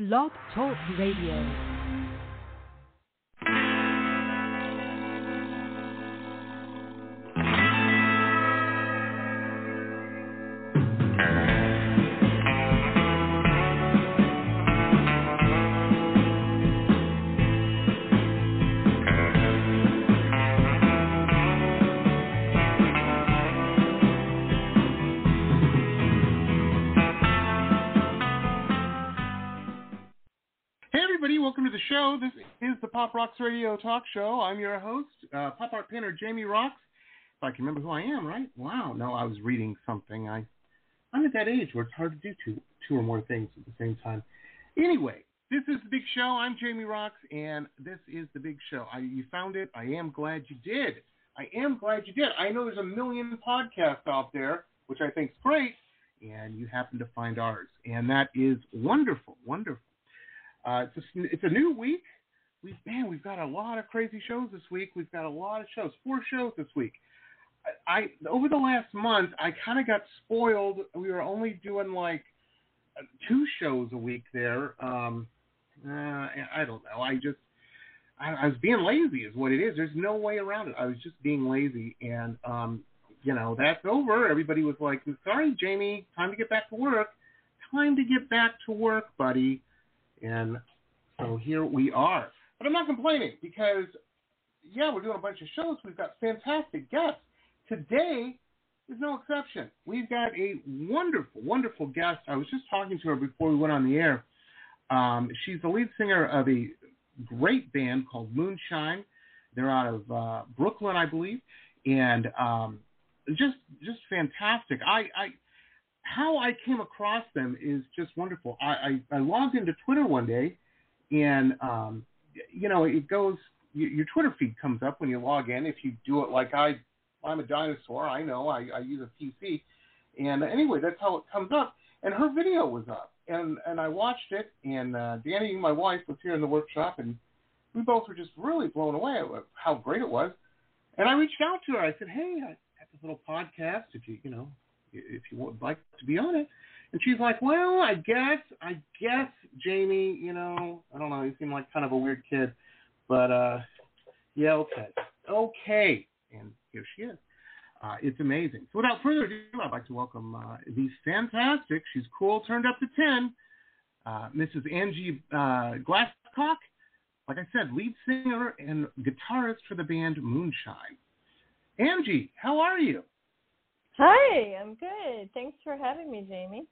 Blog Talk Radio. Show. This is the Pop Rocks Radio Talk Show. I'm your host, uh, pop art painter Jamie Roxx. If I can remember who I am, right? Wow. No, I was reading something. I, I'm at that age where it's hard to do two, two or more things at the same time. Anyway, this is the Big Show. I'm Jamie Roxx, and this is the Big Show. I, you found it. I am glad you did. I am glad you did. I know there's a million podcasts out there, which I think is great, and you happen to find ours, and that is wonderful, wonderful. Uh, it's, a, it's a new week. We've man, we've got a lot of crazy shows this week. We've got a lot of shows, four shows this week. I, I over the last month, I kind of got spoiled. We were only doing like uh, two shows a week there. Um, uh, I don't know. I just I, I was being lazy, is what it is. There's no way around it. I was just being lazy, and um, you know that's over. Everybody was like, "Sorry, Jamie, time to get back to work. Time to get back to work, buddy." And so here we are. But I'm not complaining because, yeah, we're doing a bunch of shows. We've got fantastic guests. Today is no exception. We've got a wonderful, wonderful guest. I was just talking to her before we went on the air. Um, she's the lead singer of a great band called Moonshine. They're out of uh, Brooklyn, I believe, and um, just just fantastic. I, I how I came across them is just wonderful. I, I, I logged into Twitter one day, and um, you know it goes. Your, Twitter feed comes up when you log in. If you do it like I, I'm a dinosaur. I know. I, I use a PC, and anyway, that's how it comes up. And her video was up, and and I watched it. And uh, Danny, my wife, was here in the workshop, and we both were just really blown away at how great it was. And I reached out to her. I said, "Hey, I got this little podcast. If you, you know, if you would like to be on it. And she's like, well, I guess, I guess, Jamie, you know, I don't know, you seem like kind of a weird kid, but uh, yeah, okay, okay. And here she is. Uh, it's amazing. So without further ado, I'd like to welcome uh, the fantastic, she's cool, turned up to 10, uh, Mrs. Angie uh, Glasscock. Like I said, lead singer and guitarist for the band Moonshine. Angie, how are you? Hi, I'm good. Thanks for having me, Jamie.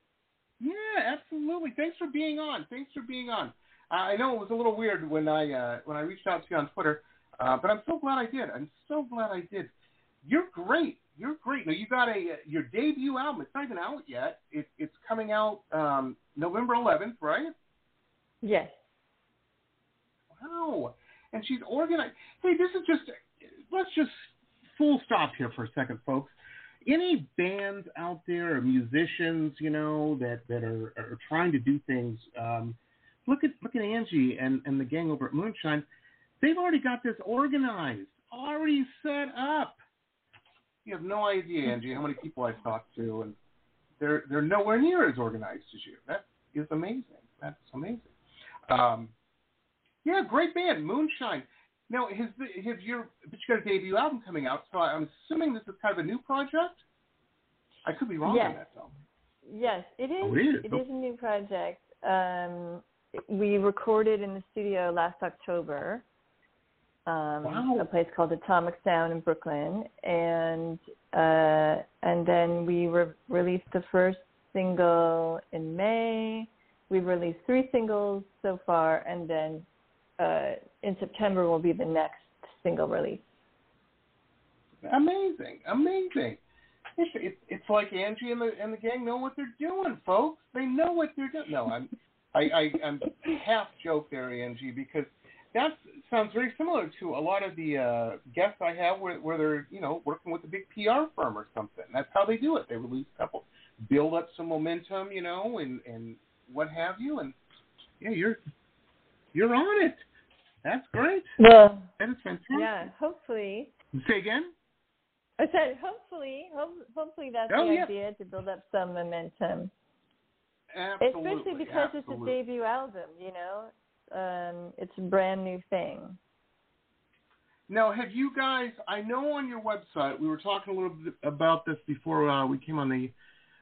Yeah, absolutely. Thanks for being on. Thanks for being on. Uh, I know it was a little weird when I uh, when I reached out to you on Twitter, uh, but I'm so glad I did. I'm so glad I did. You're great. You're great. Now you got a your debut album. It's not even out yet. It, it's coming out um, November 11th, right? Yes. Wow. And she's organized. Hey, this is just. Let's just full stop here for a second, folks any bands out there or musicians, you know, that that are, are trying to do things, um, look at look at Angie and and the gang over at Moonshine. They've already got this organized, already set up. You have no idea, Angie, how many people I've talked to, and they're they're nowhere near as organized as you. That is amazing. That's amazing. Um, yeah, great band, Moonshine. Now, has, has your but you got a debut album coming out, so I'm assuming this is kind of a new project. I could be wrong yes. on that though. Yes, it is. Oh, it is. It is a new project. Um, we recorded in the studio last October. Um, wow. A place called Atomic Sound in Brooklyn, and uh, and then we re- released the first single in May. We've released three singles so far, and then uh, in September will be the next single release. Amazing, amazing. It's, it's, it's like Angie and the and the gang know what they're doing, folks. They know what they're doing. No, I'm I, I I'm half joke there, Angie, because that sounds very similar to a lot of the uh, guests I have where, where they're you know working with a big PR firm or something. That's how they do it. They release a couple, build up some momentum, you know, and and what have you, and yeah, you're you're on it. That's great. Well, that is fantastic. yeah. Hopefully. Say again. I said hopefully. Hope, hopefully that's Oh, the yeah. idea to build up some momentum. Absolutely. Especially because absolutely. it's a debut album, you know. Um, it's a brand new thing. Now, have you guys? I know on your website we were talking a little bit about this before uh, we came on the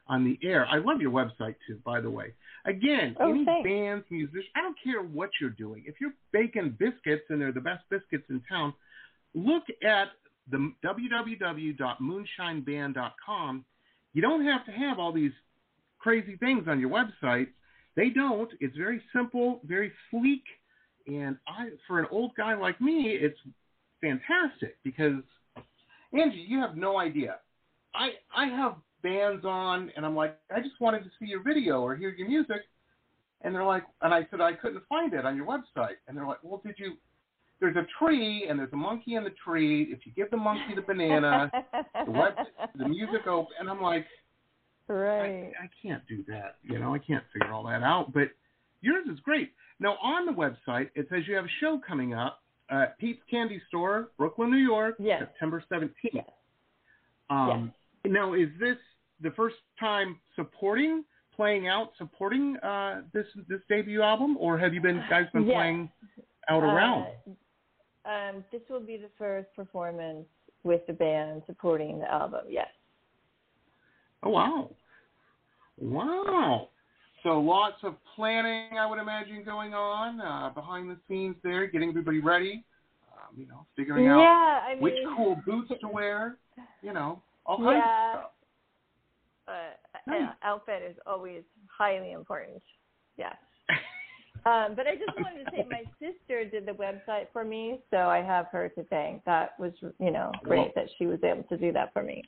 on the air. I love your website too, by the way. Again, Oh, any thanks. bands, musicians, I don't care what you're doing. If you're baking biscuits and they're the best biscuits in town, look at the www.moonshineband.com. You don't have to have all these crazy things on your website. They don't. It's very simple, very sleek, and I, for an old guy like me, it's fantastic because Angie, you have no idea. I I have bands on, and I'm like, I just wanted to see your video or hear your music, and they're like, and I said I couldn't find it on your website, and they're like, well, did you? There's a tree, and there's a monkey in the tree. If you give the monkey the banana, the web, the music op and I'm like, right. I, I can't do that. You know, I can't figure all that out. But yours is great. Now on the website, it says you have a show coming up at Pete's Candy Store, Brooklyn, New York, Yes. September 17th. Yes. Um, Now, is this the first time supporting, playing out, supporting uh, this this debut album, or have you been guys been Yes. playing out around? Uh, um, this will be the first performance with the band supporting the album. Yes. Oh wow, wow. So lots of planning, I would imagine, going on uh, behind the scenes there, getting everybody ready. Um, you know, figuring yeah, out I mean, which cool boots to wear. You know, all kinds Yeah. of stuff. uh, Nice. outfit is always highly important. Yes. Um, but I just wanted to say my sister did the website for me, so I have her to thank. That was, you know, great Well- that she was able to do that for me.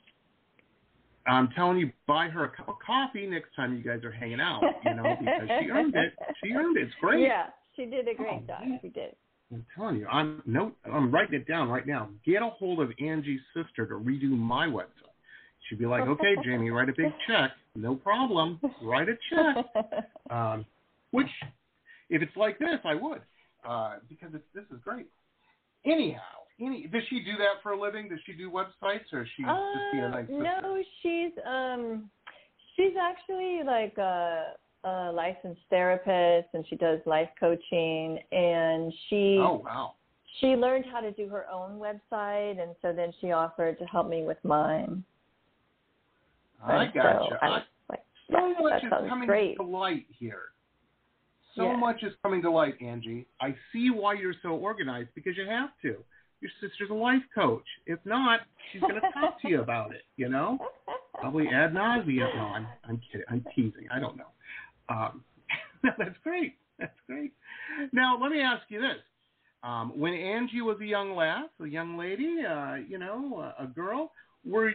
I'm telling you, buy her a cup of coffee next time you guys are hanging out. You know, because she earned it. She earned it. It's great. Yeah, she did a great Oh, job. man. She did. I'm telling you, I'm no, I'm writing it down right now. Get a hold of Angie's sister to redo my website. She'd be like, okay, Jamie, write a big check. No problem. Write a check. Um, which, if it's like this, I would, uh, because it's, this is great. Anyhow, any does she do that for a living? Does she do websites, or is she just being a Uh, nice sister? no, she's um, she's actually like a, a licensed therapist, and she does life coaching, and she Oh wow. she learned how to do her own website, and so then she offered to help me with mine. I And gotcha. So I like, so yeah, much is coming great. to light here. So Yeah. much is coming to light, Angie. I see why you're so organized because you have to. Your sister's a life coach. If not, she's going to talk to you about it. You know, probably ad nauseum. No, I'm I'm kidding. I'm teasing. I don't know. Um, that's great. That's great. Now let me ask you this: um, When Angie was a young lass, a young lady, uh, you know, a, a girl, were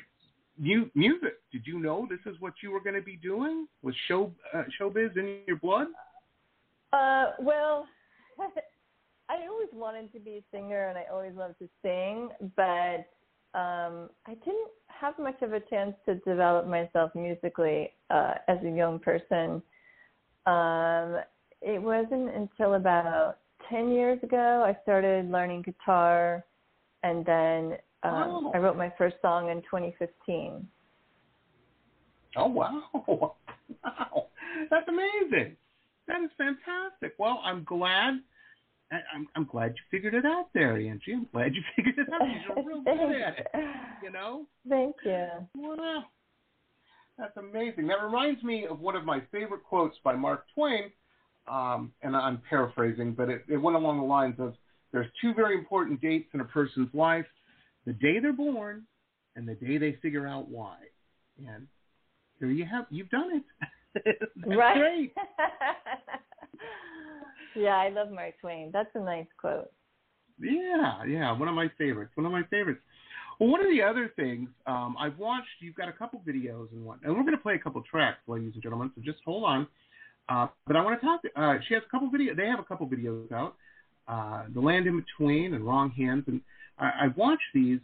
you music? Did you know this is what you were going to be doing? Was show uh, showbiz in your blood? Uh, well, I always wanted to be a singer, and I always loved to sing, but um, I didn't have much of a chance to develop myself musically uh, as a young person. Um, it wasn't until about ten years ago I started learning guitar, and then um, Oh. I wrote my first song in 2015. Oh wow! Wow, that's amazing. That is fantastic. Well, I'm glad. I'm I'm glad you figured it out there, Angie. I'm glad you figured it out. You're real good at it. You know. Thank you. Wow. That's amazing. That reminds me of one of my favorite quotes by Mark Twain, um, and I'm paraphrasing, but it, it went along the lines of there's two very important dates in a person's life the day they're born and the day they figure out why. And here you have, you've done it. Right. yeah, I love Mark Twain. That's a nice quote. Yeah, yeah, one of my favorites. One of my favorites. Well, one of the other things um, I've watched, you've got a couple videos and what, and we're going to play a couple tracks, ladies and gentlemen. So just hold on. Uh, but I want to talk. Uh, she has a couple videos. They have a couple videos out. Uh, the Land in Between and Wrong Hands, and I, I've watched these,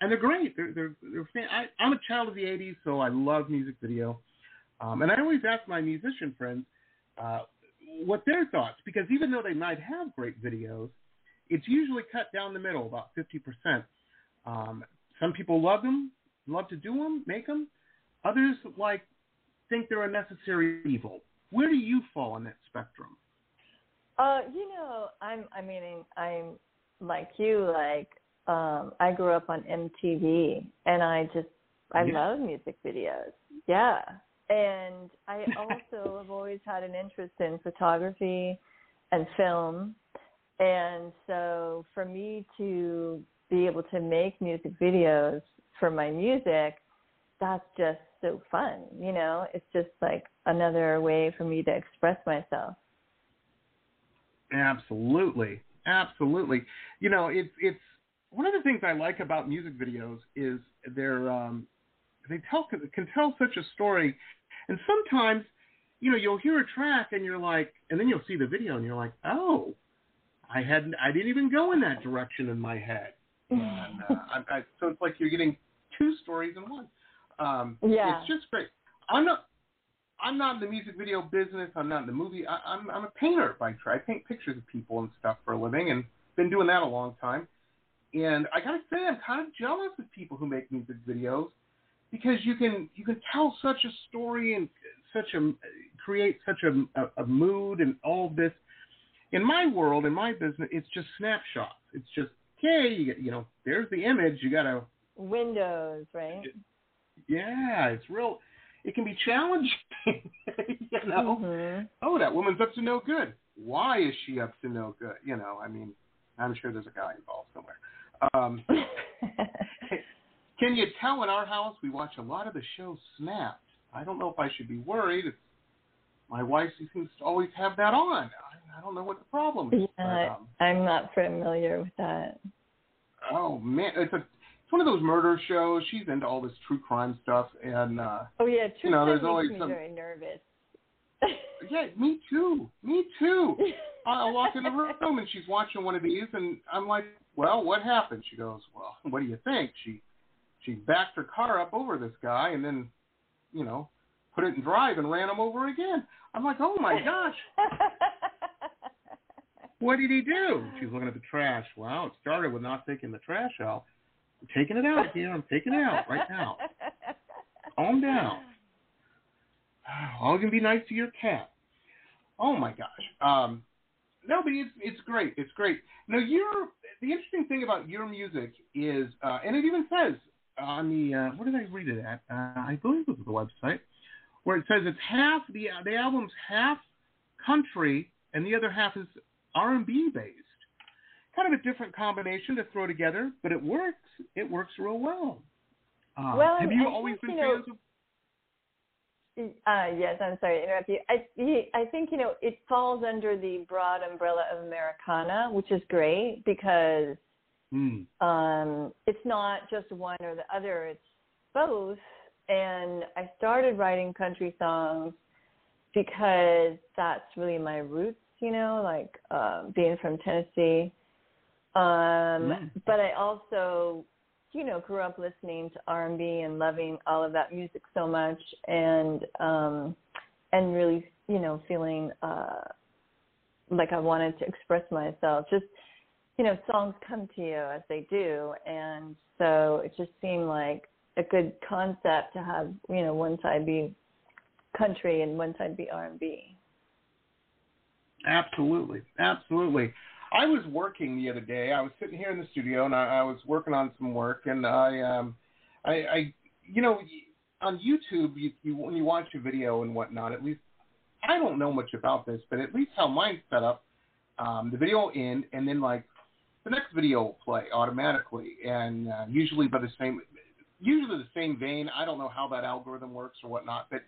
and they're great. They're they're, they're fan- I, I'm a child of the '80s, so I love music video. Um, and I always ask my musician friends uh, what their thoughts, because even though they might have great videos, it's usually cut down the middle, about 50%. Um, some people love them, love to do them, make them. Others like think they're a necessary evil. Where do you fall on that spectrum? Uh, you know, I'm. I mean, I'm like you. Like, um, I grew up on MTV, and I just I Yeah. love music videos. Yeah, and I also have always had an interest in photography and film, and so for me to be able to make music videos for my music, that's just so fun. You know, it's just like another way for me to express myself. Absolutely, absolutely. You know, it's it's one of the things I like about music videos is they're um, they tell can tell such a story, and sometimes you know you'll hear a track and you're like, and then you'll see the video and you're like, oh, I hadn't I didn't even go in that direction in my head. And, uh, I, I, so it's like you're getting two stories in one. Um, Yeah. it's just great. I'm not. I'm not in the music video business. I'm not in the movie. I, I'm I'm a painter by trade. I paint pictures of people and stuff for a living, and been doing that a long time. And I gotta say, I'm kind of jealous of people who make music videos because you can you can tell such a story and such a create such a, a, a mood and all this. In my world, in my business, it's just snapshots. It's just okay, you, you know, there's the image. You gotta Windows, right? yeah, it's real. It can be challenging, you know. Mhm. Oh, that woman's up to no good. Why is she up to no good? You know, I mean, I'm sure there's a guy involved somewhere. Um, can you tell in our house we watch a lot of the show Snapped? I don't know if I should be worried. It's, my wife seems to always have that on. I, I don't know what the problem is. yeah, but, um, I'm not familiar with that. oh man, it's a it's one of those murder shows. She's into all this true crime stuff, and uh Oh yeah, true You know, there's crime always makes me some- very nervous. Yeah, me too, me too. I walk in the room and she's watching one of these, and I'm like, "Well, what happened?" She goes, "Well, what do you think?" She she backed her car up over this guy, and then, you know, put it in drive and ran him over again. I'm like, "Oh my gosh, what did he do?" She's looking at the trash. Wow, it started with not taking the trash out. I'm taking it out here. I'm taking it out right now. Calm down. All you can be nice to your cat. Oh my gosh. Um, no, but it's it's great. It's great. Now, your the interesting thing about your music is, uh, and it even says on the uh, what did I read it at? Uh, I believe it was the website where it says it's half the the album's half country and the other half is R and B based. Kind of a different combination to throw together, but it works. It works real well. Uh, Well, have I you think, always been you know, fans of? Uh, yes, I'm sorry to interrupt you. I, he- I think, you know, it falls under the broad umbrella of Americana, which is great because Hmm. um, it's not just one or the other, it's both. And I started writing country songs because that's really my roots, you know, like uh, being from Tennessee. Um, Mm. But I also, you know, grew up listening to R&B and loving all of that music so much, and um, and really, you know, feeling uh, like I wanted to express myself. Just, you know, songs come to you as they do, and so it just seemed like a good concept to have, you know, one side be country and one side be R&B. Absolutely, absolutely. I was working the other day. I was sitting here in the studio and I, I was working on some work, and I, um, I, I, you know, on YouTube, you, you when you watch a video and whatnot, at least I don't know much about this, but at least how mine's set up, um, the video will end, and then like the next video will play automatically, and uh, usually by the same, usually the same vein. I don't know how that algorithm works or whatnot, but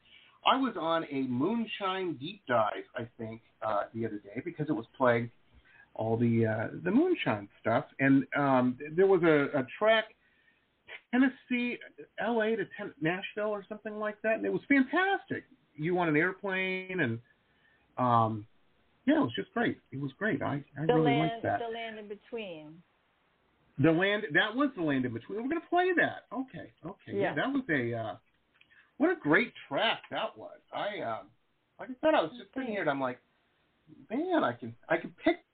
I was on a moonshine deep dive, I think, uh, the other day because it was playing all the uh, the moonshine stuff, and um, there was a, a track, Tennessee, L.A. to ten- Nashville or something like that, and it was fantastic. You on an airplane, and um, yeah, it was just great. It was great. I, I The really land, liked that. the land in between. The land that was the land in between. We're gonna play that. Okay, okay. Yeah. that was a uh, what a great track that was. I um, like I said, I was just sitting here and I'm like, man, I can I can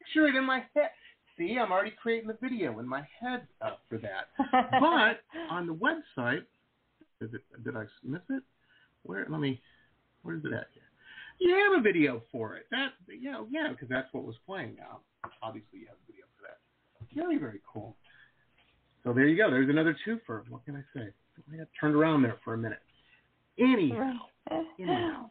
picture it in my head. See, I'm already creating the video in my head uh, for that. But on the website, did, it, did I miss it? Where? Let me. Where is it at here? you have a video for it. That you know, yeah, because that's what was playing. Now, obviously, you have a video for that. Very, very cool. So there you go. There's another twofer. What can I say? I got turned around there for a minute. Anyhow, anyhow.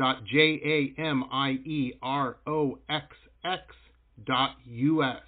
www.jamieroxx.us.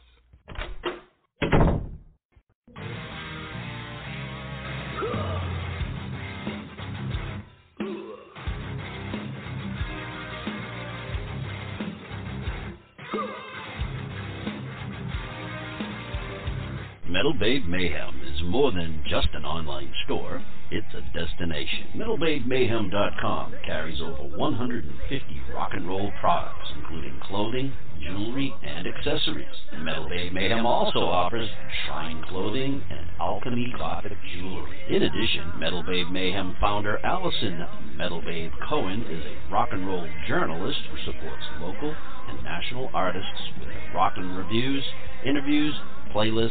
Metal Babe Mayhem more than just an online store, it's a destination. MetalBabeMayhem.com carries over 150 rock and roll products, including clothing, jewelry, and accessories. Metal Babe Mayhem also offers shrine clothing and alchemy gothic jewelry. In addition, Metal Babe Mayhem founder Allison Metal Babe Cohen is a rock and roll journalist who supports local and national artists with rock and reviews, interviews, playlists,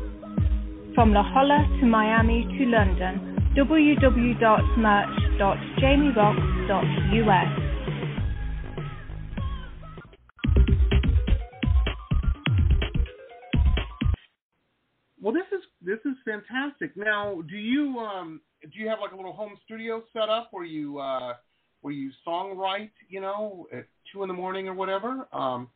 from La Jolla to Miami to London, www.merch.jamieroxx.us. Well, this is this is fantastic. Now, do you um do you have like a little home studio set up where you uh where you songwrite, you know, at two in the morning or whatever? Um,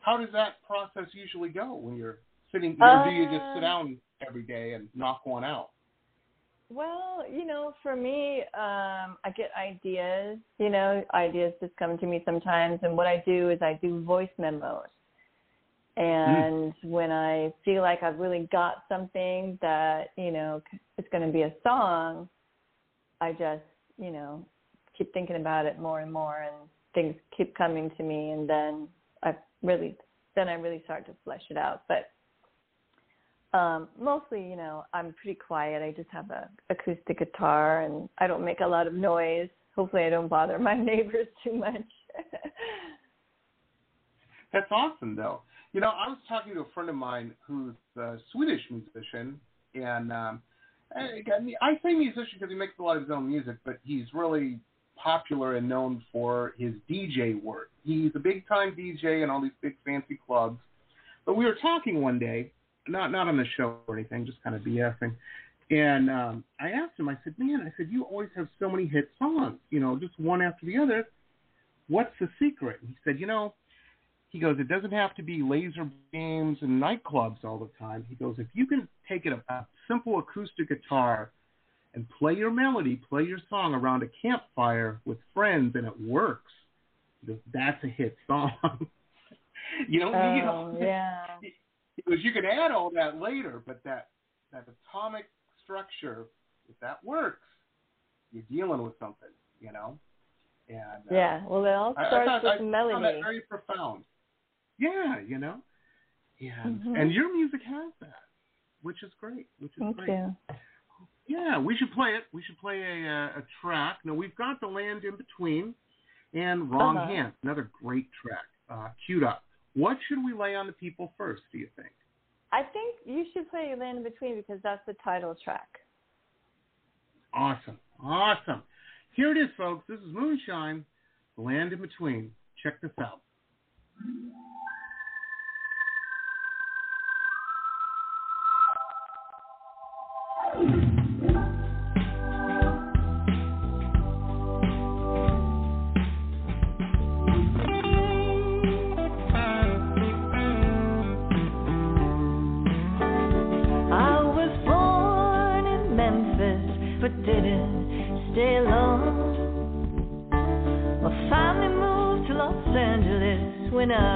how does that process usually go when you're sitting? Or do you just sit Uh, down every day and knock one out? Well, you know, for me, um, I get ideas. You know, ideas just come to me sometimes, and what I do is I do voice memos. And mm. when I feel like I've really got something that, you know, it's going to be a song, I just, you know, keep thinking about it more and more and things keep coming to me and then I really then I really start to flesh it out. But um mostly, you know, I'm pretty quiet. I just have a acoustic guitar and I don't make a lot of noise. Hopefully I don't bother my neighbors too much. That's awesome though. You know, I was talking to a friend of mine who's a Swedish musician and um I, I say musician because he makes a lot of his own music, but he's really popular and known for his DJ work. He's a big time DJ in all these big fancy clubs. But we were talking one day, not not on the show or anything, just kind of BSing. And um, I asked him, I said, man, I said, you always have so many hit songs, you know, just one after the other. What's the secret? And he said, you know, he goes, it doesn't have to be laser beams and nightclubs all the time. He goes, if you can take it a, a simple acoustic guitar and play your melody, play your song around a campfire with friends, and it works. That's a hit song. you don't oh, need all yeah. Because you can add all that later, but that that atomic structure, if that works, you're dealing with something, you know. And uh, yeah, well, it all starts I, I with I melody. That very profound. Yeah, you know. And mm-hmm. and your music has that, which is great. Which is Thank great. you. Yeah, we should play it. We should play a, uh, a track. Now we've got the land in between, and wrong uh-huh. hand, another great track, uh, queued up. What should we lay on the people first? Do you think? I think you should play land in between because that's the title track. Awesome, awesome. Here it is, folks. This is Moonshine, land in between. Check this out. When I uh,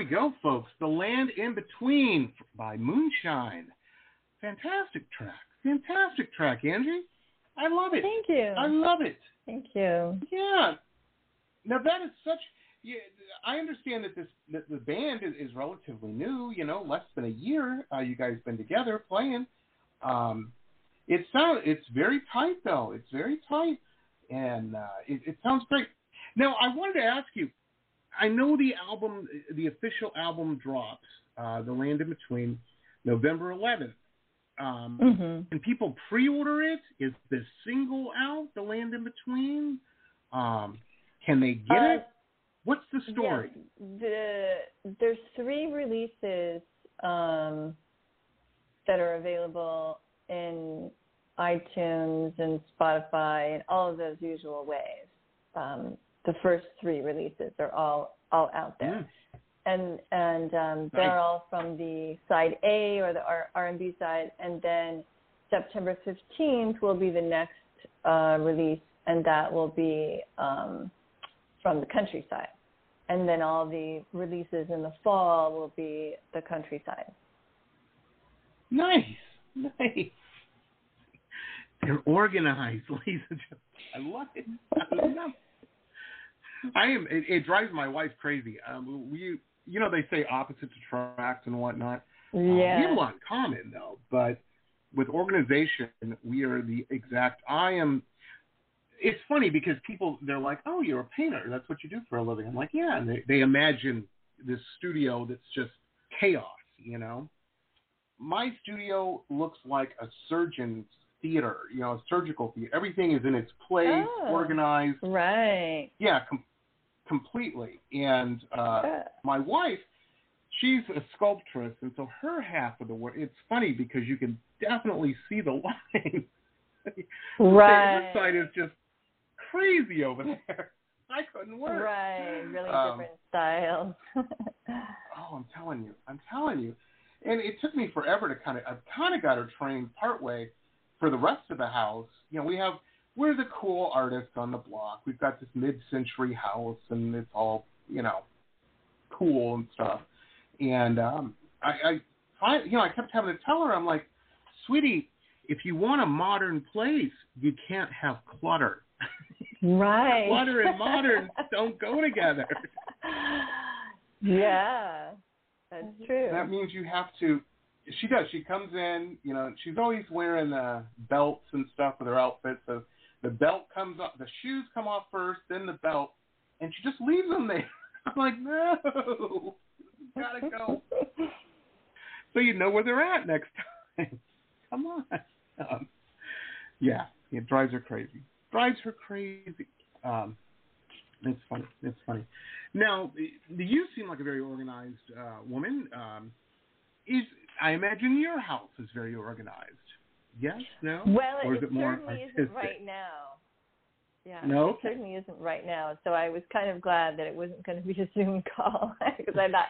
we go, folks. The Land in Between by Moonshine. Fantastic track. Fantastic track, Angie. I love it. Thank you. I love it. Thank you. Yeah. Now that is such. Yeah, I understand that this that the band is, is relatively new. You know, less than a year. Uh, you guys been together playing. Um, it sounds it's very tight though. It's very tight, and uh, it, it sounds great. Now I wanted to ask you. I know the album, the official album drops, uh, "The Land in Between," November 11th. Um, hmm Can people pre-order it? Is the single out, "The Land in Between"? Um, can they get Uh, it? What's the story? Yes, the there's three releases um, that are available in iTunes and Spotify and all of those usual ways. Um, the first three releases are all all out there, Mm. and and um, they're Nice. all from the side A or the R and B side, and then September fifteenth will be the next uh, release, and that will be um, from the countryside. And then all the releases in the fall will be the countryside. Nice, nice. They're organized, ladies and gentlemen. I love it. I love it. I am. It, it drives my wife crazy. Um, we, you know, they say opposites attract and whatnot. Uh, we have a lot in common though, but with organization, we are the exact. I am. It's funny because people they're like, "Oh, you're a painter. That's what you do for a living." I'm like, "Yeah," and they they imagine this studio that's just chaos, you know. My studio looks like a surgeon's theater, you know, a surgical theater. Everything is in its place, Oh. organized. Right. Yeah, com- completely. And uh, my wife, she's a sculptress, and so her half of the work. It's funny because you can definitely see the line. Right. Her side is just crazy over there. I couldn't work. Right. Really Um, different styles. Oh, I'm telling you, I'm telling you. And it took me forever to kind of, I've kind of got her trained partway for the rest of the house. You know, we have, we're the cool artists on the block. We've got this mid-century house, and it's all, you know, cool and stuff. And um, I, I, I, you know, I kept having to tell her, I'm like, sweetie, if you want a modern place, you can't have clutter. right. clutter and modern don't go together. yeah. That's true. That means you have to. She does. She comes in. You know, she's always wearing uh, belts and stuff with her outfit. So the belt comes up, the shoes come off first, then the belt, and she just leaves them there. I'm like, no, gotta go. So you know where they're at next time. Come on. Um, yeah, it drives her crazy. Drives her crazy. Um, it's funny. It's funny. Now, you seem like a very organized uh, woman. Um, is I imagine your house is very organized. Yes? No? Well, or is it, certainly isn't right now. Yeah, No? it certainly isn't right now. So I was kind of glad that it wasn't going to be a Zoom call because I thought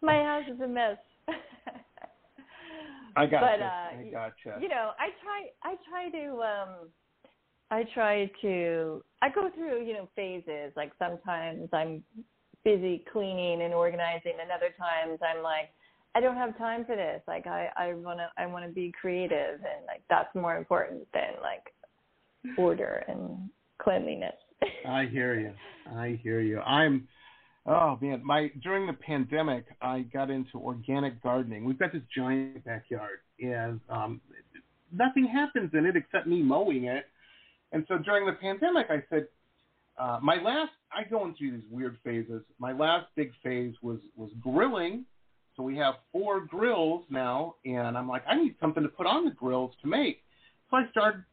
my house is a mess. I gotcha. But, uh, I got gotcha. you know, I try. I try to. um I try to. I go through, you know, phases. Like sometimes I'm busy cleaning and organizing, and other times I'm like, I don't have time for this. Like I, I wanna, I wanna be creative, and like that's more important than like order and cleanliness. I hear you. I hear you. I'm oh man, my during the pandemic I got into organic gardening. We've got this giant backyard and um nothing happens in it except me mowing it. And so during the pandemic I said uh my last I go through these weird phases. My last big phase was was grilling. So we have four grills now and I'm like I need something to put on the grills to make. So I started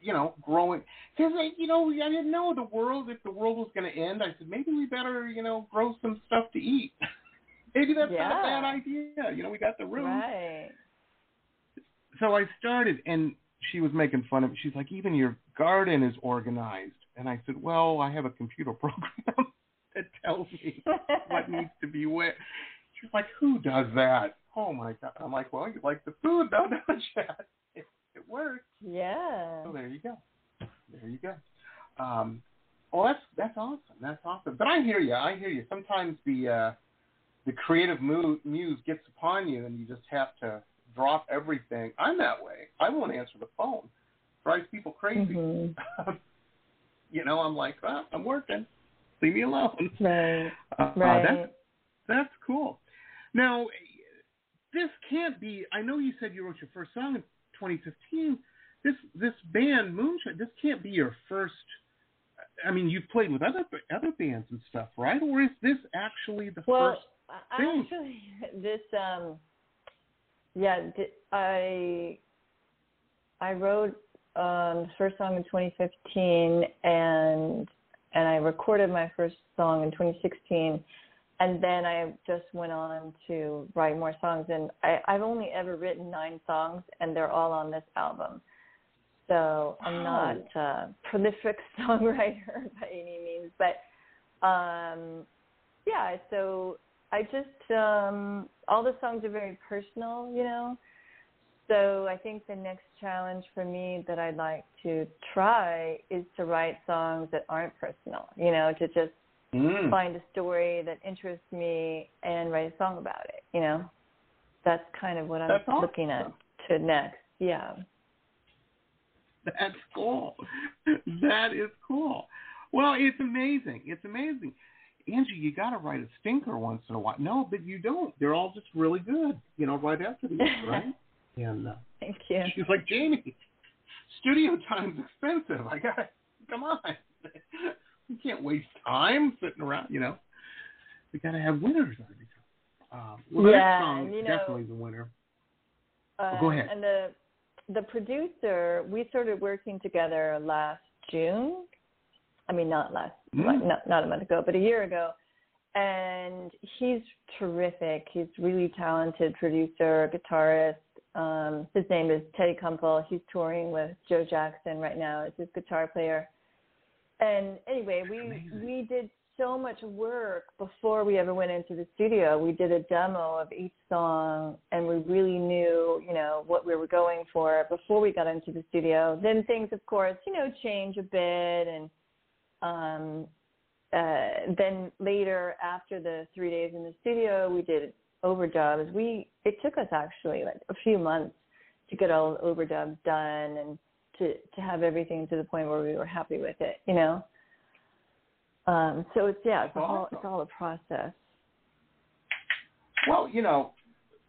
you know, growing. Because, you know, I didn't know the world, if the world was going to end. I said, maybe we better, you know, grow some stuff to eat. maybe that's not a bad idea. You know, we got the room. Right. So I started, and she was making fun of me. She's like, even your garden is organized. And I said, well, I have a computer program that tells me what needs to be where. She's like, who does that? Oh, my God. I'm like, well, you like the food, though, don't you? It, it works. Yeah. So there you go. There you go. Um, well, that's that's awesome. That's awesome. But I hear you. I hear you. Sometimes the uh, the creative mu- muse gets upon you, and you just have to drop everything. I'm that way. I won't answer the phone. Drives people crazy. Mm-hmm. you know, I'm like, oh, I'm working. Leave me alone. Right. Uh, Right. that's, that's cool. Now, this can't be. I know you said you wrote your first song in 2015. This this band Moonshine. This can't be your first. I mean, you've played with other other bands and stuff, right? Or is this actually the well, first? I- thing. actually, this um, yeah, I I wrote um the first song in 2015, and and I recorded my first song in 2016, and then I just went on to write more songs. And I, I've only ever written nine songs, and they're all on this album. So I'm not a prolific songwriter by any means, but um, yeah. So I just um, all the songs are very personal, you know. So I think the next challenge for me that I'd like to try is to write songs that aren't personal, you know, to just Mm. find a story that interests me and write a song about it, you know. That's kind of what I'm That's awesome. looking at to next. Yeah. That's cool. That is cool. Well, it's amazing. It's amazing. Angie, you got to write a stinker once in a while. No, but you don't. They're all just really good, you know, right after the other, right? And uh, Thank you. she's like, Jamie, studio time's expensive. I got to, come on. You can't waste time sitting around, you know. We got to have winners every time. Um, well, Yeah, that song you know- definitely the winner. Uh, go ahead. And the the producer, we started working together last June. I mean, not last, Mm. like, not not a month ago, but a year ago. And he's terrific. He's really talented producer, guitarist. Um, his name is Teddy Kumpel. He's touring with Joe Jackson right now as his guitar player. And anyway, we Amazing. we did so much work before we ever went into the studio. We did a demo of each song and we really knew, you know, what we were going for before we got into the studio. Then things of course, you know, change a bit and um uh then later after the 3 days in the studio, we did overdubs. We it took us actually like a few months to get all the overdubs done and to to have everything to the point where we were happy with it, you know. Um, so it's yeah, it's That's all it's all a process. Well, you know,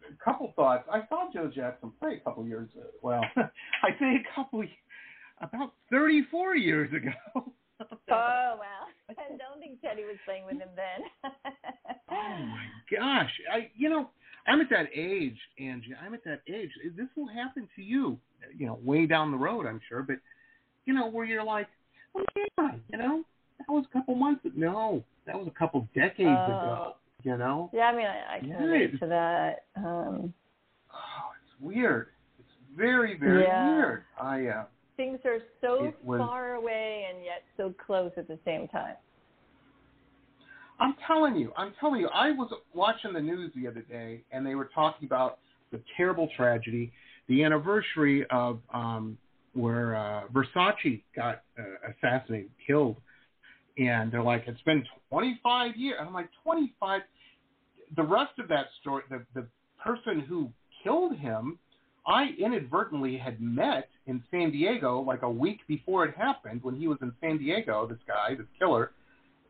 a couple thoughts. I saw Joe Jackson play a couple years. Uh, well, I say a couple, about thirty-four years ago. Oh wow! I don't think Teddy was playing with him then. Oh my gosh! I, you know, I'm at that age, Angie. I'm at that age. This will happen to you, you know, way down the road, I'm sure. But you know, where you're like, oh yeah, you know, that was a couple months. No, that was a couple decades ago. Oh. You know. yeah, I mean, I, I can Yeah. relate to that. Um, Oh, it's weird. It's very, very Yeah. weird. I uh, things are so was- far away and yet so close at the same time. I'm telling you, I'm telling you, I was watching the news the other day, and they were talking about the terrible tragedy, the anniversary of um, where uh, Versace got uh, assassinated, killed, and they're like, it's been 25 years. And I'm like, 25. The rest of that story, the the person who killed him, I inadvertently had met in San Diego like a week before it happened when he was in San Diego. This guy, this killer,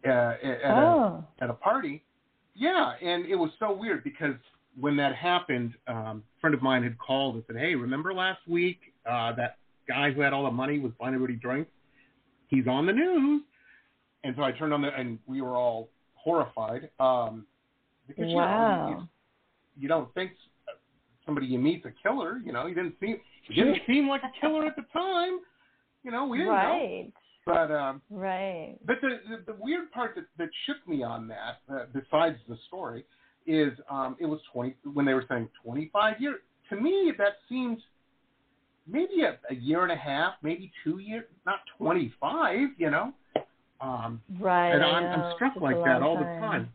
uh, at a oh, at a party. Yeah, and it was so weird because when that happened, um, a friend of mine had called and said, "Hey, remember last week uh, that guy who had all the money was buying everybody drinks? He's on the news." And so I turned on the, and we were all horrified um, because you know wow. you, you don't think somebody you meet's a killer. You know, he didn't seem he didn't seem like a killer at the time. You know, we didn't know. But um, right. but the, the the weird part that that shook me on that, uh, besides the story, is um, it was twenty when they were saying twenty five years. To me, that seemed maybe a, a year and a half, maybe two years, not twenty five. You know, um, Right. and I'm. I'm struck It's like that all the time.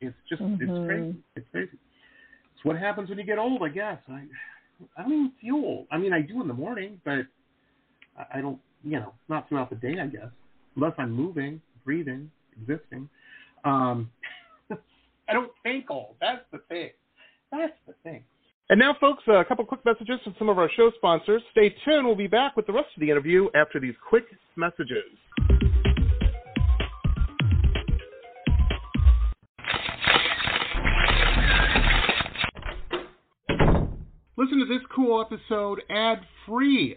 It's just it's Mhm. crazy. It's crazy. It's what happens when you get old, I guess. I I don't even feel old. I mean, I do in the morning, but I, I don't. You know, not throughout the day, I guess, unless I'm moving, breathing, existing. Um, I don't think old. That's the thing. That's the thing. And now, folks, a couple quick messages from some of our show sponsors. Stay tuned. We'll be back with the rest of the interview after these quick messages. Listen to this cool episode ad free.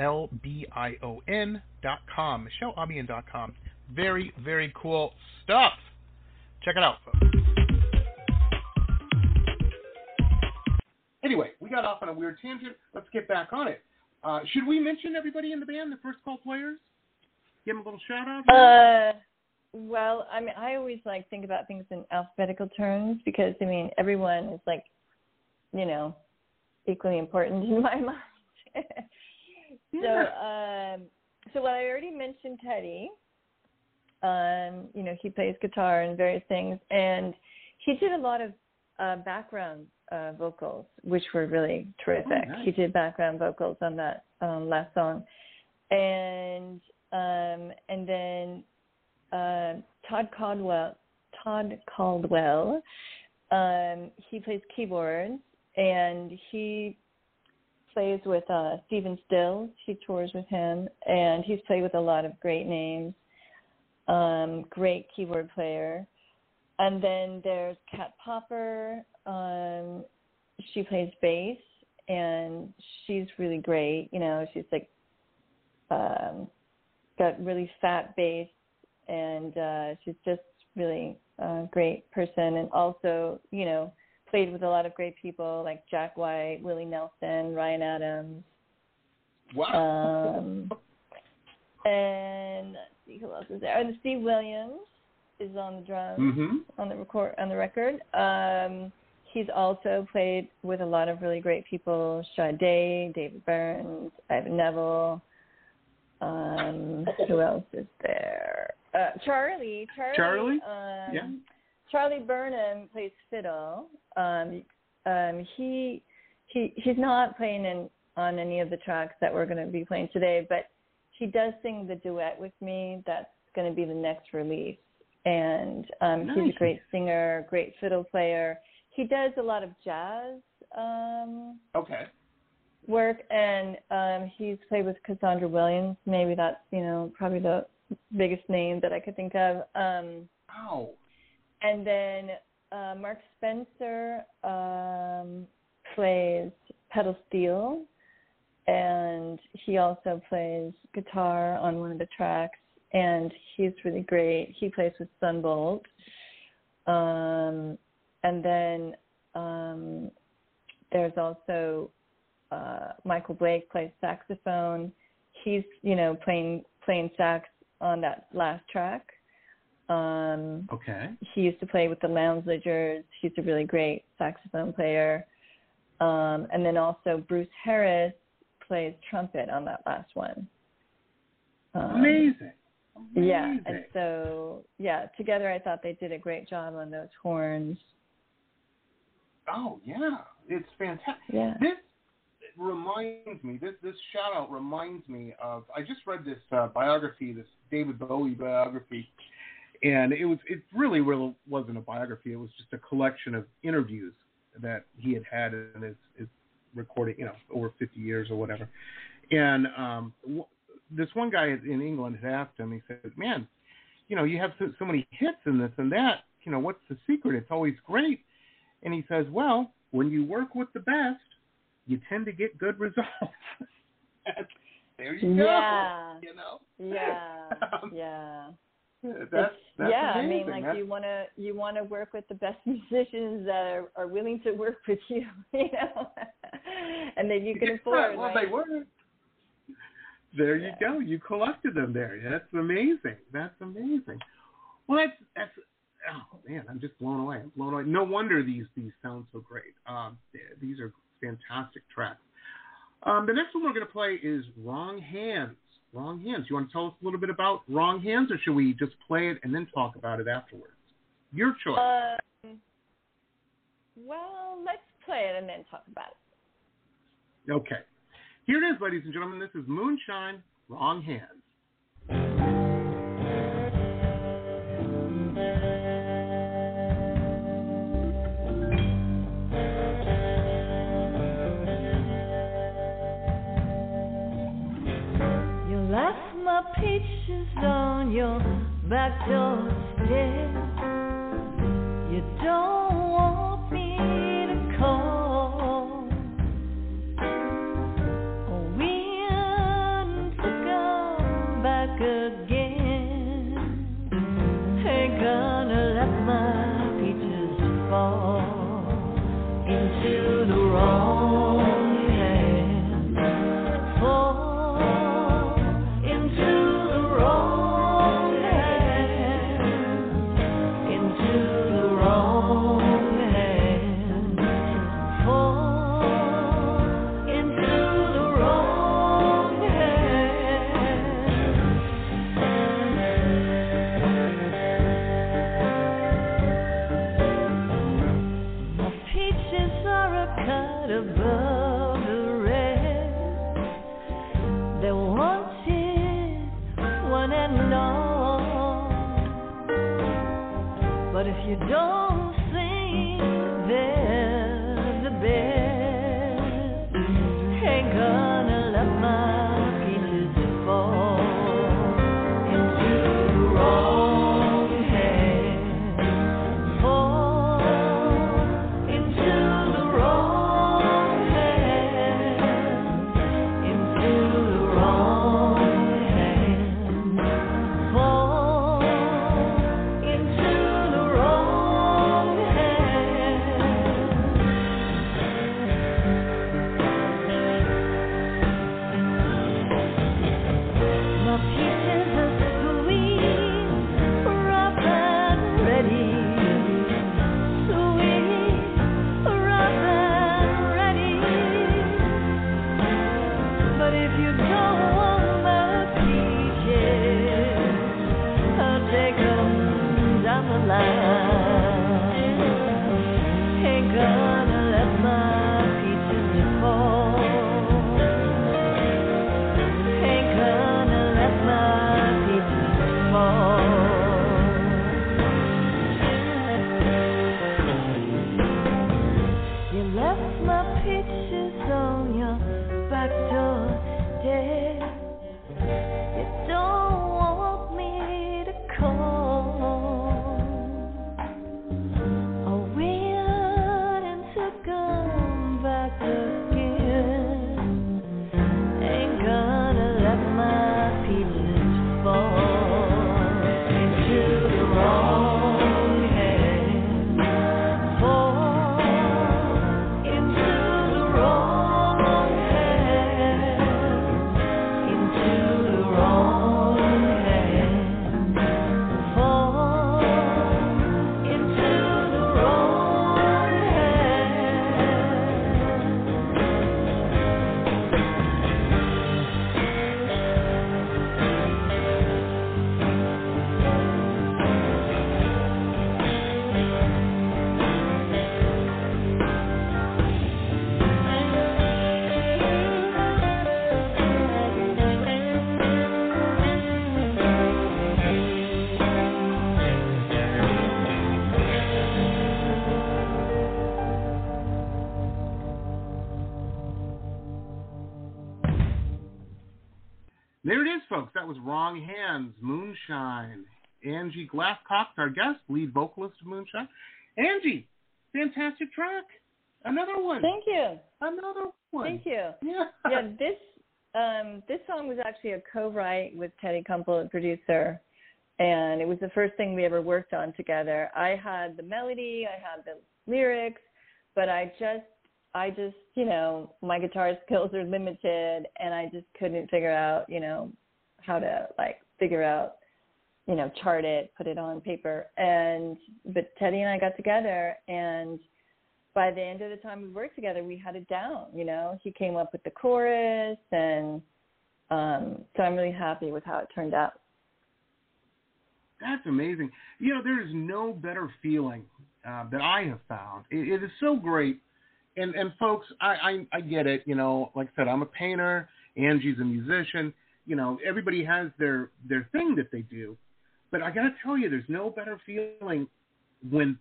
L B I O N dot com. MicheleAlbion dot com. Very, very cool stuff. Check it out, folks. Anyway, we got off on a weird tangent. Let's get back on it. Uh, should we mention everybody in the band, the first call players? Give them a little shout out. Uh, well, I mean, I always like think about things in alphabetical terms because I mean, everyone is like, you know, equally important in my mind. So, um, so what I already mentioned, Teddy. Um, you know, he plays guitar and various things, and he did a lot of uh, background uh, vocals, which were really terrific. nice. He did background vocals on that um, last song, and um, and then uh, Todd Caldwell. Todd Caldwell. Um, he plays keyboards, and he plays with uh, Stephen Stills. He tours with him, and he's played with a lot of great names. Um, great keyboard player. And then there's Cat Popper. Um, she plays bass, and she's really great. You know, she's like um, got really fat bass, and uh, she's just really a great person. And also, you know, played with a lot of great people like Jack White, Willie Nelson, Ryan Adams. Wow. Um, and let's see who else is there. And Steve Williams is on the drums mm-hmm. on the record on the record. Um, he's also played with a lot of really great people: Sade, David Burns, Ivan Neville. Um, who else is there? Uh, Charlie, Charlie, Charlie? Um, Yeah. Charlie Burnham plays fiddle. Um, um, he he he's not playing in on any of the tracks that we're going to be playing today, but he does sing the duet with me. That's going to be the next release, and um, he's a great singer, great fiddle player. He does a lot of jazz um, Okay. work, and um, he's played with Cassandra Williams. Maybe that's you know probably the biggest name that I could think of. Um, Wow. and then uh, Mark Spencer um, plays pedal steel, and he also plays guitar on one of the tracks. And he's really great. He plays with Son Volt. Um, and then um, there's also uh, Michael Blake plays saxophone. He's you know playing playing sax on that last track. Um, Okay. he used to play with the Loungers. He's a really great saxophone player. Um, and then also Bruce Harris plays trumpet on that last one. Um, Amazing. Yeah, and so yeah, together I thought they did a great job on those horns. Oh yeah, it's fantastic. Yeah. This reminds me. This this shout out reminds me of. I just read this uh, biography, this David Bowie biography, and it was it really really wasn't a biography. It was just a collection of interviews that he had had in his, his recording, you know, over 50 years or whatever. And um, w- this one guy in England had asked him. He said, "Man, you know, you have so, so many hits and this and that. You know, what's the secret? It's always great." And he says, "Well, when you work with the best, you tend to get good results." there you go. Yeah. You know. Yeah, Um, yeah. That's, that's yeah, I mean, like That's- you want to you want to work with the best musicians that are, are willing to work with you, you know, and that you can Yeah, afford. Well, right? they were. There you Yeah. go. You collected them there. That's amazing. That's amazing. Well, that's that's. Oh man, I'm just blown away. I'm blown away. No wonder these these sound so great. Um, these are fantastic tracks. Um, the next one we're going to play is Wrong Hands. Wrong Hands. You want to tell us a little bit about Wrong Hands, or should we just play it and then talk about it afterwards? Your choice. Um, well, let's play it and then talk about it. Okay. Here it is, ladies and gentlemen. This is Moonshine, Wrong Hands. Your back doorstep. You don't There it is, folks. That was Wrong Hands, Moonshine. Angie Glasscock, our guest, lead vocalist of Moonshine. Angie, fantastic track. Another one. Thank you. Another one. Thank you. Yeah. Yeah, this um, this song was actually a co-write with Teddy Kumpel, the producer, and it was the first thing we ever worked on together. I had the melody, I had the lyrics, but I just, I just, you know, my guitar skills are limited, and I just couldn't figure out, you know, how to like figure out, you know, chart it, put it on paper, and but Teddy and I got together and by the end of the time we worked together, we had it down. You know, he came up with the chorus, and um, so I'm really happy with how it turned out. That's amazing. You know, there is no better feeling uh, that I have found. It, it is so great. And and folks, I, I I get it. You know, like I said, I'm a painter. Angie's a musician. You know, everybody has their their thing that they do. But I got to tell you, there's no better feeling when,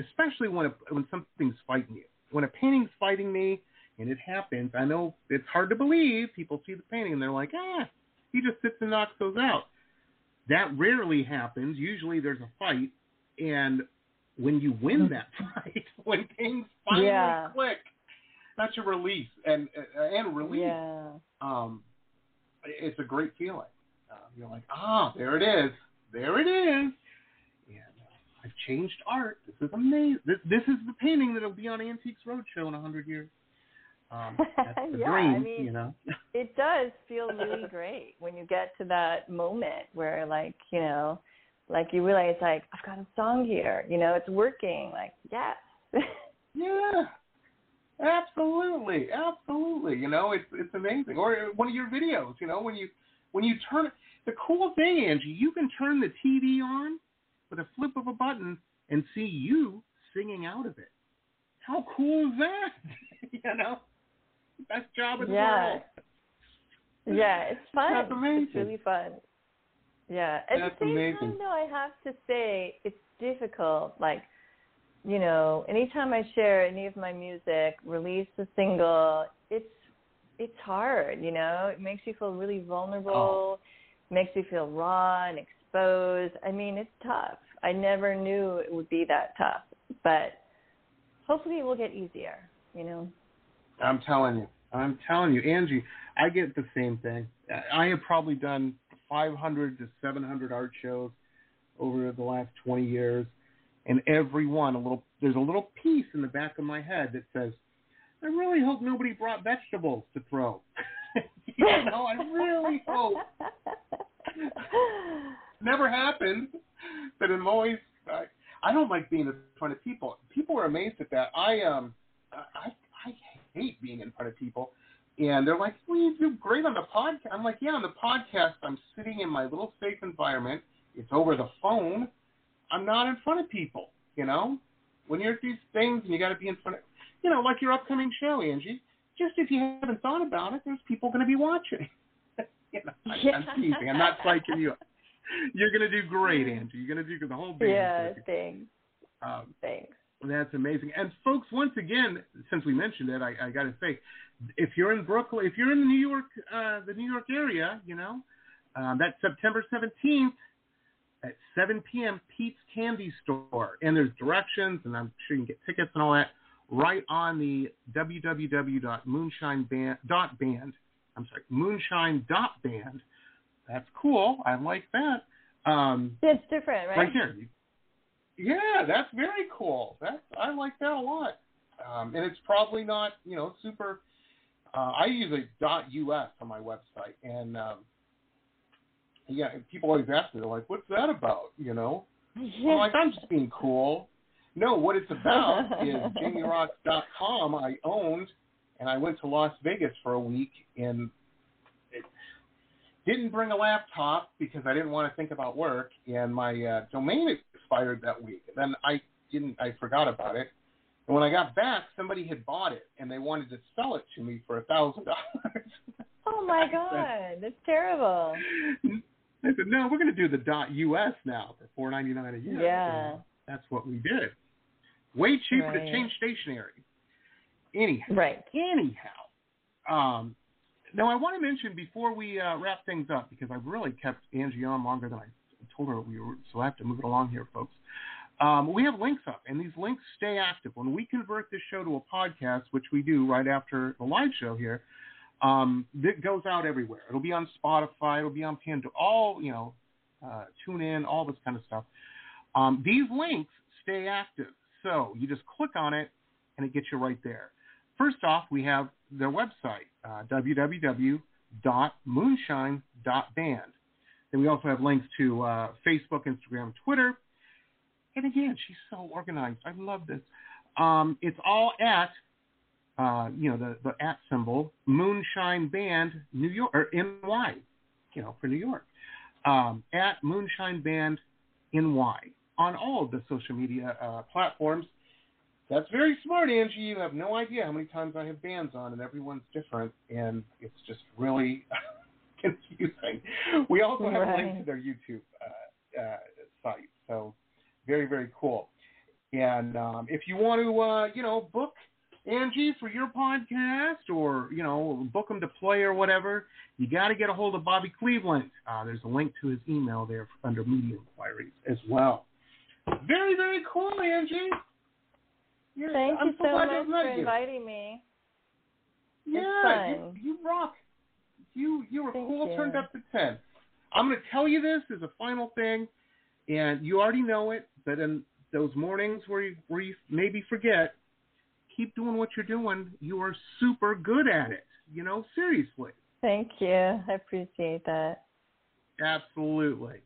especially when a, when something's fighting you. When a painting's fighting me, and it happens. I know it's hard to believe. People see the painting and they're like, ah, he just sits and knocks those out. That rarely happens. Usually there's a fight, and when you win that fight, when things finally Yeah. click, that's a release and uh, and relief. Yeah. Um, it's a great feeling. Uh, you're like, ah, there it is, there it is. And uh, I've changed art. This is amazing. This this is the painting that'll be on Antiques Roadshow in a hundred years. Um, that's the Yeah, dream, I mean- you know. It does feel really great when you get to that moment where, like, you know, like you realize, like, I've got a song here. You know, it's working. Like, yes. Yeah, absolutely, absolutely. You know, it's it's amazing. Or one of your videos, you know, when you when you turn the cool thing, Angie, you can turn the TV on with a flip of a button and see you singing out of it. How cool is that? you know, best job in the Yeah. world. Yeah, it's fun. That's amazing. It's really fun. Yeah. At That's the same amazing. time, though, I have to say it's difficult. Like, you know, anytime I share any of my music, release a single, it's it's hard. You know, it makes you feel really vulnerable. Oh. Makes you feel raw and exposed. I mean, it's tough. I never knew it would be that tough, but hopefully it will get easier. You know. I'm telling you. I'm telling you, Angie, I get the same thing. I have probably done 500 to 700 art shows over the last 20 years, and every one, a little, there's a little piece in the back of my head that says, "I really hope nobody brought vegetables to throw." you know, I really hope. Never happened, but I'm always. I, I don't like being in front of people. People are amazed at that. I um, I I hate being in front of people. And they're like, well, you do great on the podcast. I'm like, yeah, on the podcast, I'm sitting in my little safe environment. It's over the phone. I'm not in front of people, you know? When you're at these things and you got to be in front of, you know, like your upcoming show, Angie, just if you haven't thought about it, there's people going to be watching. you know, I, I'm teasing. I'm not psyching you up. You're going to do great, Angie. You're going to do the whole band. Yeah. Thanks. Um, Thanks. that's amazing. And folks, once again, since we mentioned it, I, I got to say, if you're in Brooklyn, if you're in the New York, uh, the New York area, you know, um, that's September 17th at 7 p.m. Pete's Candy Store, and there's directions, and I'm sure you can get tickets and all that right on the www.moonshineband.band. I'm sorry, moonshine.band. That's cool. I like that. Um, It's different, right? right here. Yeah, that's very cool. That's I like that a lot. Um, and it's probably not, you know, super. Uh, I use a .us on my website, and um, yeah, people always ask me, they're like, "What's that about?" You know, I'm like, "I'm just being cool." No, what it's about is JamieRoxx.com. I owned, and I went to Las Vegas for a week, and it didn't bring a laptop because I didn't want to think about work, and my uh, domain expired that week. And then I didn't, I forgot about it. And when I got back, somebody had bought it, and they wanted to sell it to me for a thousand dollars. Oh my God, that's terrible. I said, no, we're going to do the dot .us now for four ninety nine a year. Yeah. That's what we did. Way cheaper to change stationery. Anyhow, Right. anyhow, um, Now, I want to mention before we uh, wrap things up, because I've really kept Angie on longer than I told her we were, so I have to move it along here, folks. Um, we have links up, and these links stay active. When we convert this show to a podcast, which we do right after the live show here, um, it goes out everywhere. It'll be on Spotify, it'll be on Pandora, all you know, uh, tune in, all this kind of stuff. Um, these links stay active, so you just click on it, and it gets you right there. First off, we have their website, uh, www.moonshine.band. Then we also have links to uh, Facebook, Instagram, Twitter. And again, she's so organized. I love this. Um, it's all at, uh, you know, the, the at symbol, Moonshine Band New York, or NY, you know, for New York. Um, at Moonshine Band NY on all of the social media uh, platforms. That's very smart, Angie. You have no idea how many times I have bands on, and everyone's different, and it's just really confusing. We also have Right. links to their YouTube uh, uh, site, so very, very cool. And um, if you want to, uh, you know, book Angie for your podcast, or you know, book him to play or whatever, you got to get a hold of Bobby Cleveland. Uh, there's a link to his email there under media inquiries as well. Very, very cool, Angie. Yeah, Thank I'm you so so much for you. inviting me. Yeah. You, you rock. You you were Thank cool you. turned up to ten. I'm going to tell you this as a final thing, and you already know it. But in those mornings where you where you maybe forget, keep doing what you're doing. You are super good at it. You know, seriously. Thank you. I appreciate that. Absolutely.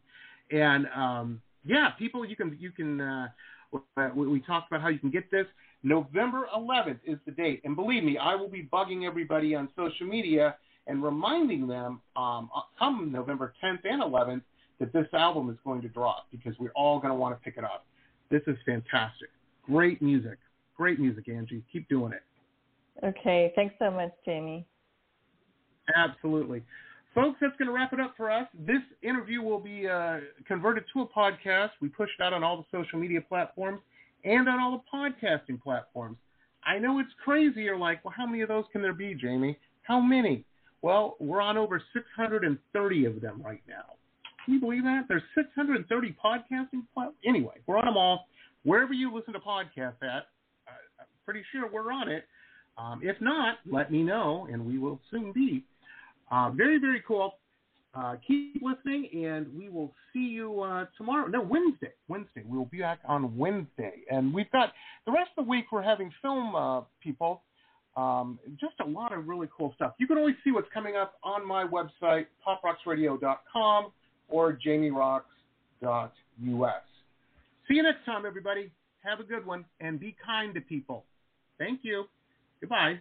And um, yeah, people, you can you can. Uh, we, we talked about how you can get this. November 11th is the date, and believe me, I will be bugging everybody on social media and reminding them um, come November 10th and 11th that this album is going to drop because we're all going to want to pick it up. This is fantastic. Great music. Great music, Angie. Keep doing it. Okay. Thanks so much, Jamie. Absolutely. Folks, that's going to wrap it up for us. This interview will be uh, converted to a podcast. We push it out on all the social media platforms and on all the podcasting platforms. I know it's crazy. You're like, well, how many of those can there be, Jamie? How many? Well, we're on over 630 of them right now. Can you believe that? There's 630 podcasting platforms. Anyway, we're on them all. Wherever you listen to podcasts at, I'm pretty sure we're on it. Um, if not, let me know, and we will soon be. Uh, very, very cool. Uh, keep listening, and we will see you uh, tomorrow. No, Wednesday. Wednesday. We will be back on Wednesday. And we've got the rest of the week, we're having film uh, people. Um, just a lot of really cool stuff. You can always see what's coming up on my website, poprocksradio.com or jamieroxx.us. See you next time, everybody. Have a good one, and be kind to people. Thank you. Goodbye.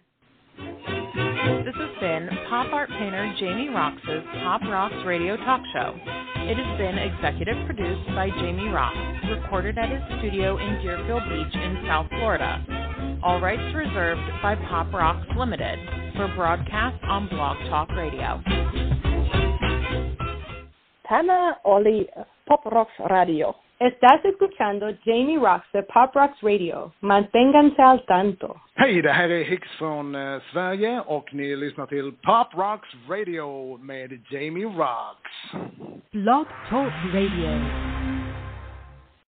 This has been pop art painter Jamie Roxx's Pop Rocks Radio Talk Show. It has been executive produced by Jamie Rox, recorded at his studio in Deerfield Beach in South Florida. All rights reserved by Pop Rocks Limited for broadcast on Blog Talk Radio. Tana Oli, Pop Rocks Radio. Estás escuchando Jamie Roxx de Pop Rocks Radio. Manténganse al tanto. Hej, det här är Hicks från eh, Sverige och ni lyssnar till Pop Rocks Radio med Jamie Roxx. Blog Talk Radio.